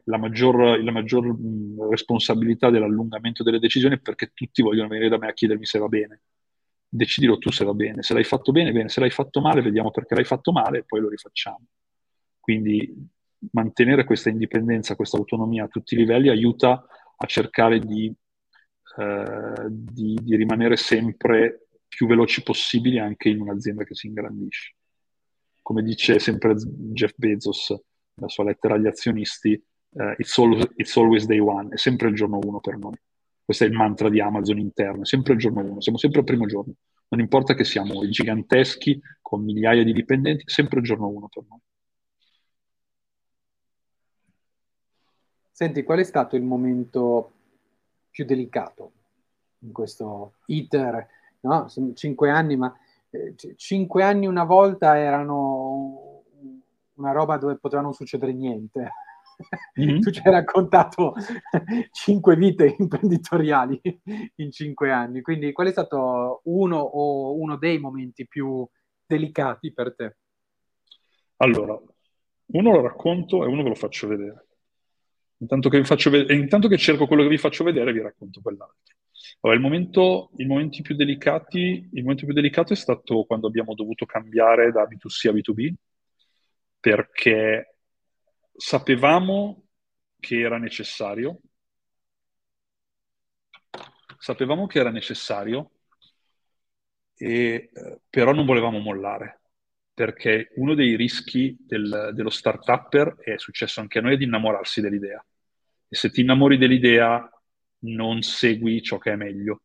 la maggior, la maggior responsabilità dell'allungamento delle decisioni è perché tutti vogliono venire da me a chiedermi se va bene. Decidilo tu se va bene. Se l'hai fatto bene, bene. Se l'hai fatto male, vediamo perché l'hai fatto male e poi lo rifacciamo. Quindi mantenere questa indipendenza, questa autonomia a tutti i livelli aiuta a cercare di, eh, di, di rimanere sempre più veloci possibili anche in un'azienda che si ingrandisce. Come dice sempre Jeff Bezos, la sua lettera agli azionisti, uh, it's, always, it's, always, day one, è sempre il giorno uno per noi. Questo è il mantra di Amazon interno, è sempre il giorno uno, siamo sempre al primo giorno. Non importa che siamo giganteschi, con migliaia di dipendenti, è sempre il giorno uno per noi. Senti, qual è stato il momento più delicato in questo iter? No? Sono cinque anni, ma eh, cinque anni una volta erano una roba dove poteva non succedere niente. Mm-hmm. tu ci hai raccontato cinque vite imprenditoriali in cinque anni, quindi qual è stato uno o uno dei momenti più delicati per te? Allora, uno lo racconto e uno ve lo faccio vedere. Intanto che, vedere, intanto che cerco quello che vi faccio vedere, vi racconto quell'altro. Allora, il, momento, i momenti più delicati, il momento più delicato è stato quando abbiamo dovuto cambiare da B2C a B2B, perché sapevamo che era necessario, sapevamo che era necessario, e, eh, però non volevamo mollare, perché uno dei rischi del, dello start-upper, è successo anche a noi, è di innamorarsi dell'idea. e se ti innamori dell'idea non segui ciò che è meglio.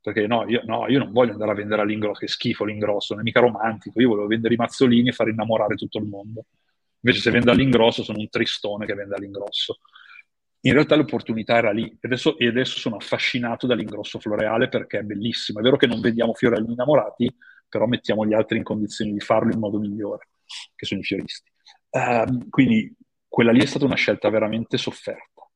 Perché no io, no, io non voglio andare a vendere all'ingrosso, che schifo l'ingrosso, non è mica romantico, io volevo vendere i mazzolini e far innamorare tutto il mondo. Invece se vendo all'ingrosso sono un tristone che vende all'ingrosso. In realtà l'opportunità era lì e adesso, adesso sono affascinato dall'ingrosso floreale perché è bellissimo. È vero che non vendiamo fiorelli innamorati, però mettiamo gli altri in condizioni di farlo in modo migliore, che sono i fioristi. Uh, quindi quella lì è stata una scelta veramente sofferta,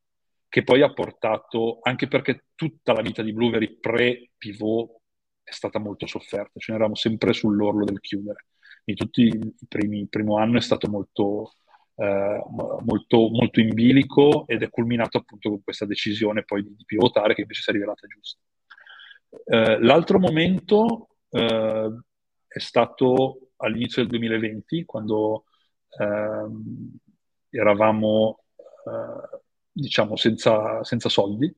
che poi ha portato, anche perché tutta la vita di Blueberry pre-pivot è stata molto sofferta, ce ne eravamo sempre sull'orlo del chiudere. In tutti i primi, il primo anno è stato molto, eh, molto, molto in bilico ed è culminato appunto con questa decisione poi di, di pivotare che invece si è rivelata giusta. Eh, l'altro momento eh, è stato all'inizio del 2020, quando ehm, eravamo eh, diciamo senza, senza, soldi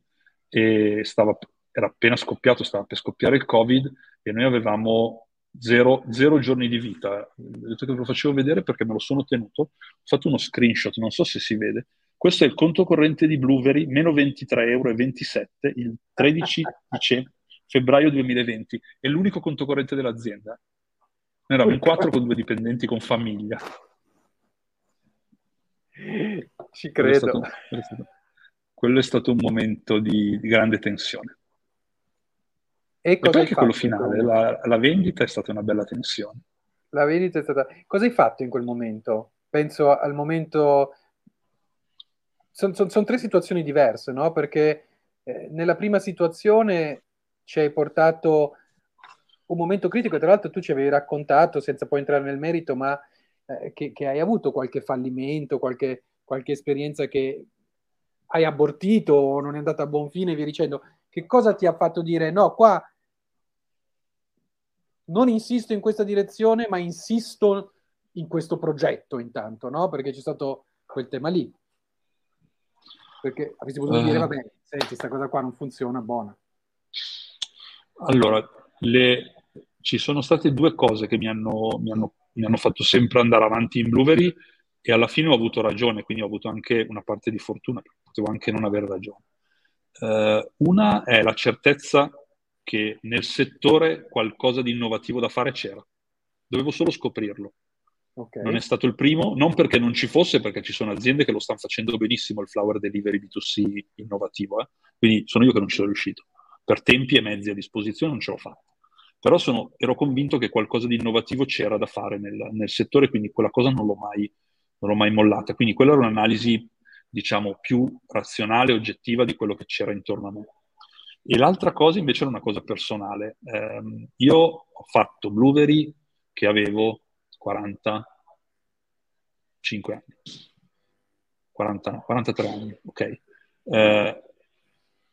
e stava, era appena scoppiato, stava per scoppiare il Covid e noi avevamo zero, zero giorni di vita. Ho detto che ve lo facevo vedere perché me lo sono tenuto. Ho fatto uno screenshot, non so se si vede. Questo è il conto corrente di Blueberry, meno 23,27 euro il 13 dicembre febbraio 2020. È l'unico conto corrente dell'azienda. Noi eravamo in quattro con due dipendenti con famiglia. Ci credo. Quello è stato, quello è stato, quello è stato un momento di, di grande tensione. E, e poi anche quello finale, la, la, vendita è stata una bella tensione. La vendita è stata... Cosa hai fatto in quel momento? Penso al momento... Sono son, son tre situazioni diverse, no? Perché eh, nella prima situazione ci hai portato un momento critico, tra l'altro tu ci avevi raccontato, senza poi entrare nel merito, ma eh, che, che, hai avuto qualche fallimento, qualche, qualche esperienza che hai abortito o non è andata a buon fine via dicendo. Che cosa ti ha fatto dire no, qua non insisto in questa direzione, ma insisto in questo progetto intanto, no? Perché c'è stato quel tema lì. Perché avresti potuto uh, dire, vabbè, senti, questa cosa qua non funziona, buona. Allora, le... ci sono state due cose che mi hanno, mi, hanno, mi hanno, fatto sempre andare avanti in Blueberry e alla fine ho avuto ragione, quindi ho avuto anche una parte di fortuna, potevo anche non avere ragione. Uh, una è la certezza che nel settore qualcosa di innovativo da fare c'era. Dovevo solo scoprirlo. Okay. Non è stato il primo, non perché non ci fosse, perché ci sono aziende che lo stanno facendo benissimo il flower delivery B2C innovativo, eh? quindi sono io che non ci sono riuscito. Per tempi e mezzi a disposizione non ce l'ho fatta. Però sono, ero convinto che qualcosa di innovativo c'era da fare nel, nel settore, quindi quella cosa non l'ho, mai, non l'ho mai mollata. Quindi quella era un'analisi, diciamo, più razionale, oggettiva di quello che c'era intorno a me. E l'altra cosa invece era una cosa personale. Eh, io ho fatto Blueberry che avevo 45 anni. 40, 43 anni, ok. Eh,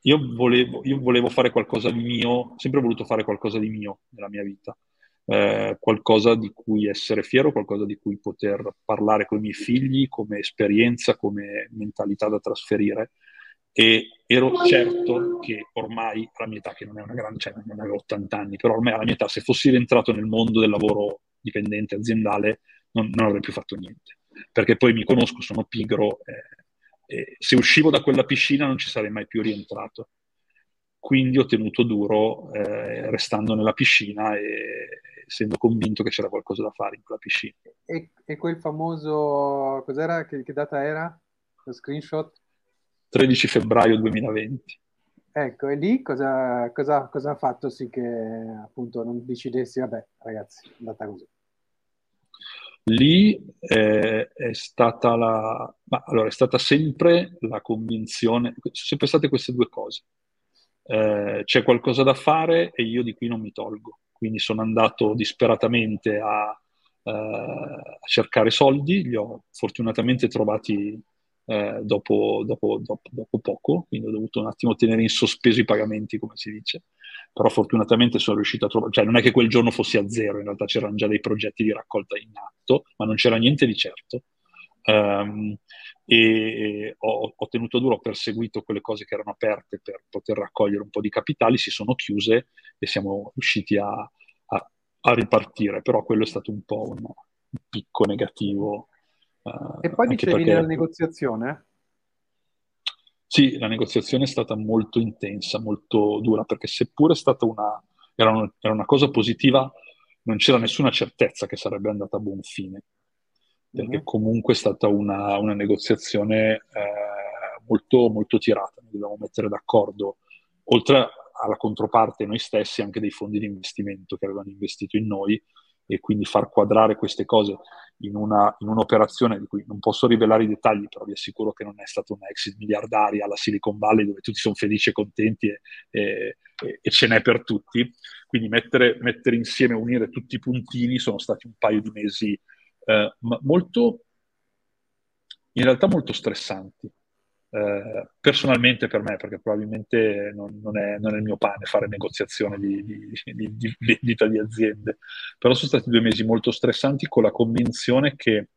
io, volevo, io volevo fare qualcosa di mio, sempre voluto fare qualcosa di mio nella mia vita. Eh, qualcosa di cui essere fiero, qualcosa di cui poter parlare con i miei figli come esperienza, come mentalità da trasferire e ero certo che ormai alla mia età, che non è una grande, cioè non avevo 80 anni, però ormai alla mia età, se fossi rientrato nel mondo del lavoro dipendente aziendale, non, non avrei più fatto niente. Perché poi mi conosco, sono pigro, eh, eh, se uscivo da quella piscina non ci sarei mai più rientrato. Quindi ho tenuto duro, eh, restando nella piscina e essendo convinto che c'era qualcosa da fare in quella piscina. E, e quel famoso, cos'era? Che, che data era? Lo screenshot? 13 febbraio 2020. Ecco, e lì cosa, cosa, cosa ha fatto sì che appunto non decidessi, vabbè ragazzi, è andata così? Lì eh, è stata la... Ma, allora, è stata sempre la convinzione, sono sempre state queste due cose. Eh, c'è qualcosa da fare e io di qui non mi tolgo. Quindi sono andato disperatamente a, eh, a cercare soldi, li ho fortunatamente trovati eh, dopo, dopo, dopo, dopo, poco, quindi ho dovuto un attimo tenere in sospeso i pagamenti, come si dice, però fortunatamente sono riuscito a trovare, cioè non è che quel giorno fossi a zero, in realtà c'erano già dei progetti di raccolta in atto, ma non c'era niente di certo. Um, e ho, ho, tenuto duro, ho perseguito quelle cose che erano aperte per poter raccogliere un po' di capitali, si sono chiuse e siamo riusciti a, a, a ripartire, però quello è stato un po' un, un picco negativo Uh, e poi dicevi perché... nella negoziazione? Sì, la negoziazione è stata molto intensa, molto dura, perché seppure è stata una, era, una, era una cosa positiva, non c'era nessuna certezza che sarebbe andata a buon fine, perché mm-hmm. comunque è stata una, una negoziazione eh, molto, molto tirata, noi dovevamo mettere d'accordo, oltre alla controparte noi stessi, anche dei fondi di investimento che avevano investito in noi, e quindi far quadrare queste cose in, una, in, un'operazione di cui non posso rivelare i dettagli, però vi assicuro che non è stata una exit miliardaria alla Silicon Valley dove tutti sono felici e contenti e, e, e ce n'è per tutti. Quindi mettere, mettere, insieme, unire tutti i puntini sono stati un paio di mesi eh, molto, in realtà molto stressanti. Eh, personalmente per me, perché probabilmente non, non, è, non, è, il mio pane fare negoziazione di, di, di, di, vendita di aziende, però sono stati due mesi molto stressanti con la convinzione che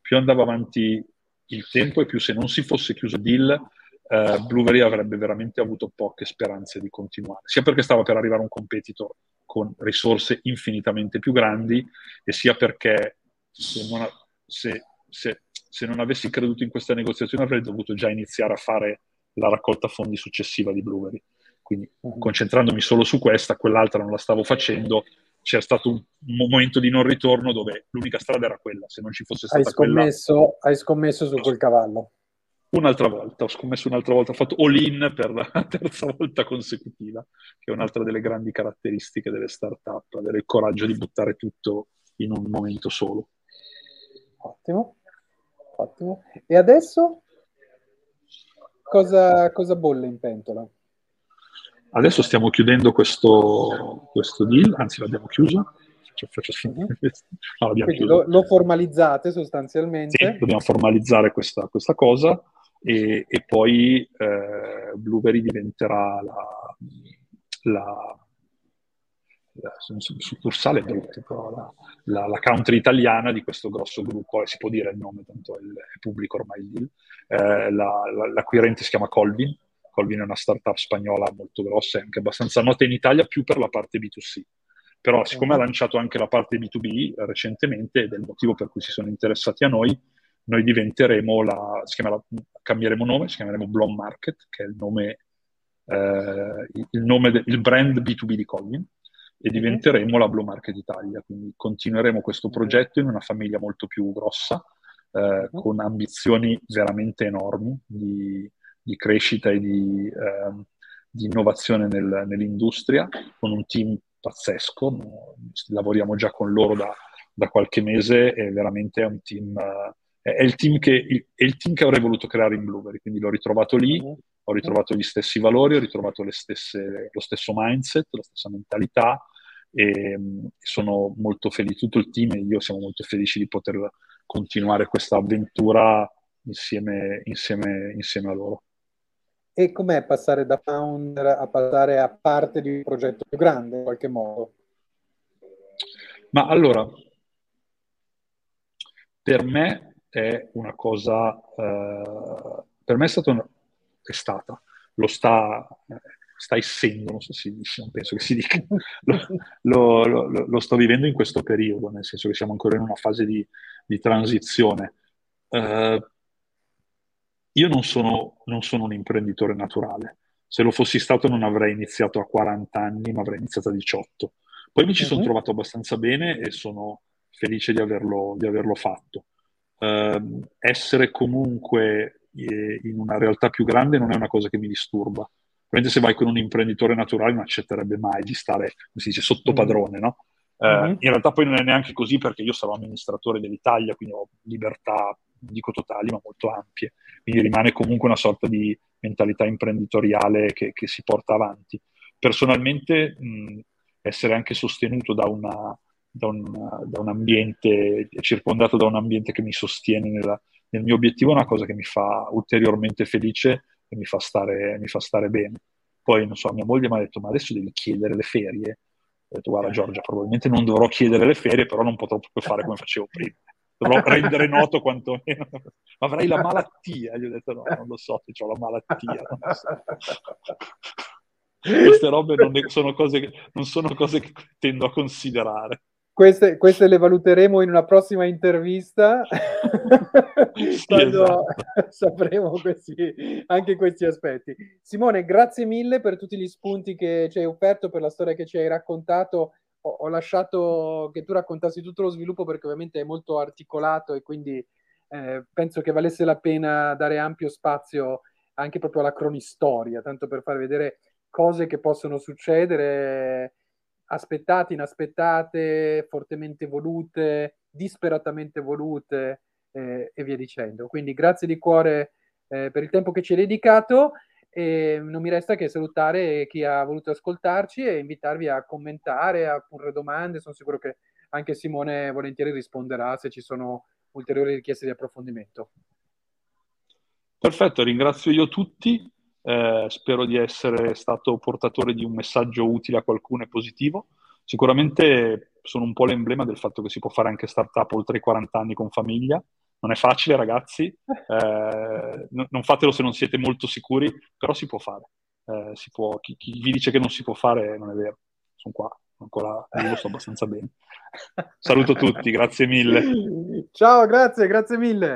più andava avanti il tempo e più se non si fosse chiuso il deal, eh, Blueberry avrebbe veramente avuto poche speranze di continuare, sia perché stava per arrivare un competitor con risorse infinitamente più grandi e sia perché se, non, se, se se non avessi creduto in questa negoziazione avrei dovuto già iniziare a fare la raccolta fondi successiva di Blueberry. Quindi uh-huh. concentrandomi solo su questa, quell'altra non la stavo facendo, c'è stato un momento di non ritorno dove l'unica strada era quella, se non ci fosse stata hai scommesso, quella... Hai scommesso su quel cavallo? Un'altra volta, ho scommesso un'altra volta, ho fatto all-in per la terza volta consecutiva, che è un'altra delle grandi caratteristiche delle start-up, avere il coraggio di buttare tutto in un momento solo. Ottimo. Ottimo. E adesso cosa, cosa bolle in pentola? Adesso stiamo chiudendo questo, questo deal, anzi l'abbiamo chiuso. Faccio uh-huh. no, lo, lo, formalizzate sostanzialmente? Sì, dobbiamo formalizzare questa, questa cosa e, e poi eh, Blueberry diventerà la, la succursale brutto, però la, la, la, country italiana di questo grosso gruppo, si può dire il nome, tanto è, è pubblico ormai il deal. Eh, la, l'acquirente si chiama Colvin, Colvin è una startup spagnola molto grossa e anche abbastanza nota in Italia, più per la parte B2C. Però siccome ha lanciato anche la parte B2B recentemente, ed è il motivo per cui si sono interessati a noi, noi diventeremo la, chiamerà, cambieremo nome, si chiameremo Blom Market, che è il nome, eh, il, nome de, il brand B2B di Colvin e diventeremo la Blue Market Italia. Quindi continueremo questo progetto in una famiglia molto più grossa, eh, con ambizioni veramente enormi di, di crescita e di, eh, di innovazione nel, nell'industria, con un team pazzesco. Lavoriamo già con loro da, da qualche mese e veramente è un team. Eh, è il team, che, è il team che avrei voluto creare in Blueberry, quindi l'ho ritrovato lì, ho ritrovato gli stessi valori, ho ritrovato stesse, lo stesso mindset, la stessa mentalità e sono molto felice, tutto il team e io siamo molto felici di poter continuare questa avventura insieme, insieme, insieme a loro. E com'è passare da founder a passare a parte di un progetto più grande in qualche modo? Ma allora, per me è una cosa, eh, per me è stata, una, è stata, lo sta, sta essendo, non so se si dice, non penso che si dica, lo, lo, lo, lo, sto vivendo in questo periodo, nel senso che siamo ancora in una fase di, di transizione. Uh, io non sono, non sono, un imprenditore naturale. Se lo fossi stato non avrei iniziato a 40 anni, ma avrei iniziato a 18. Poi mi ci uh-huh. sono mhm. trovato abbastanza bene e sono felice di averlo, di averlo fatto. Uh, essere comunque eh, in una realtà più grande non è una cosa che mi disturba Ovviamente se vai con un imprenditore naturale non accetterebbe mai di stare, come si dice, sotto mm. padrone, no? Eh, mm-hmm. In realtà poi non è neanche così perché io sarò amministratore dell'Italia, quindi ho libertà, dico totali, ma molto ampie. Quindi rimane comunque una sorta di mentalità imprenditoriale che, che si porta avanti. Personalmente mh, essere anche sostenuto da, una, da, un, da, un, ambiente, circondato da un ambiente che mi sostiene nella, nel mio obiettivo è una cosa che mi fa ulteriormente felice e mi fa stare, mi fa stare bene. Poi, non so, mia moglie mi ha detto, ma adesso devi chiedere le ferie. Ho detto, guarda Giorgia, probabilmente non dovrò chiedere le ferie, però non potrò proprio fare come facevo prima. Dovrò rendere noto quantomeno. Avrai la malattia. Gli ho detto, no, non lo so se ho la malattia. So. Queste robe non, sono cose che, non sono cose che tendo a considerare. Queste, queste, le valuteremo in una prossima intervista sì, quando esatto. sapremo questi, anche questi aspetti. Simone, grazie mille per tutti gli spunti che ci hai offerto, per la storia che ci hai raccontato. Ho, ho lasciato che tu raccontassi tutto lo sviluppo perché ovviamente è molto articolato e quindi eh, penso che valesse la pena dare ampio spazio anche proprio alla cronistoria, tanto per far vedere cose che possono succedere aspettate, inaspettate, fortemente volute, disperatamente volute eh, e via dicendo. Quindi grazie di cuore eh, per il tempo che ci hai dedicato e non mi resta che salutare chi ha voluto ascoltarci e invitarvi a commentare, a porre domande. Sono sicuro che anche Simone volentieri risponderà se ci sono ulteriori richieste di approfondimento. Perfetto, ringrazio io tutti eh, spero di essere stato portatore di un messaggio utile a qualcuno e positivo. Sicuramente sono un po' l'emblema del fatto che si può fare anche startup oltre i 40 anni con famiglia. Non è facile, ragazzi, eh, n- non fatelo se non siete molto sicuri, però si può fare. Eh, si può, chi, chi, vi dice che non si può fare non è vero. Sono qua, ancora lo sto abbastanza bene. Saluto tutti, grazie mille. Ciao, grazie, grazie mille.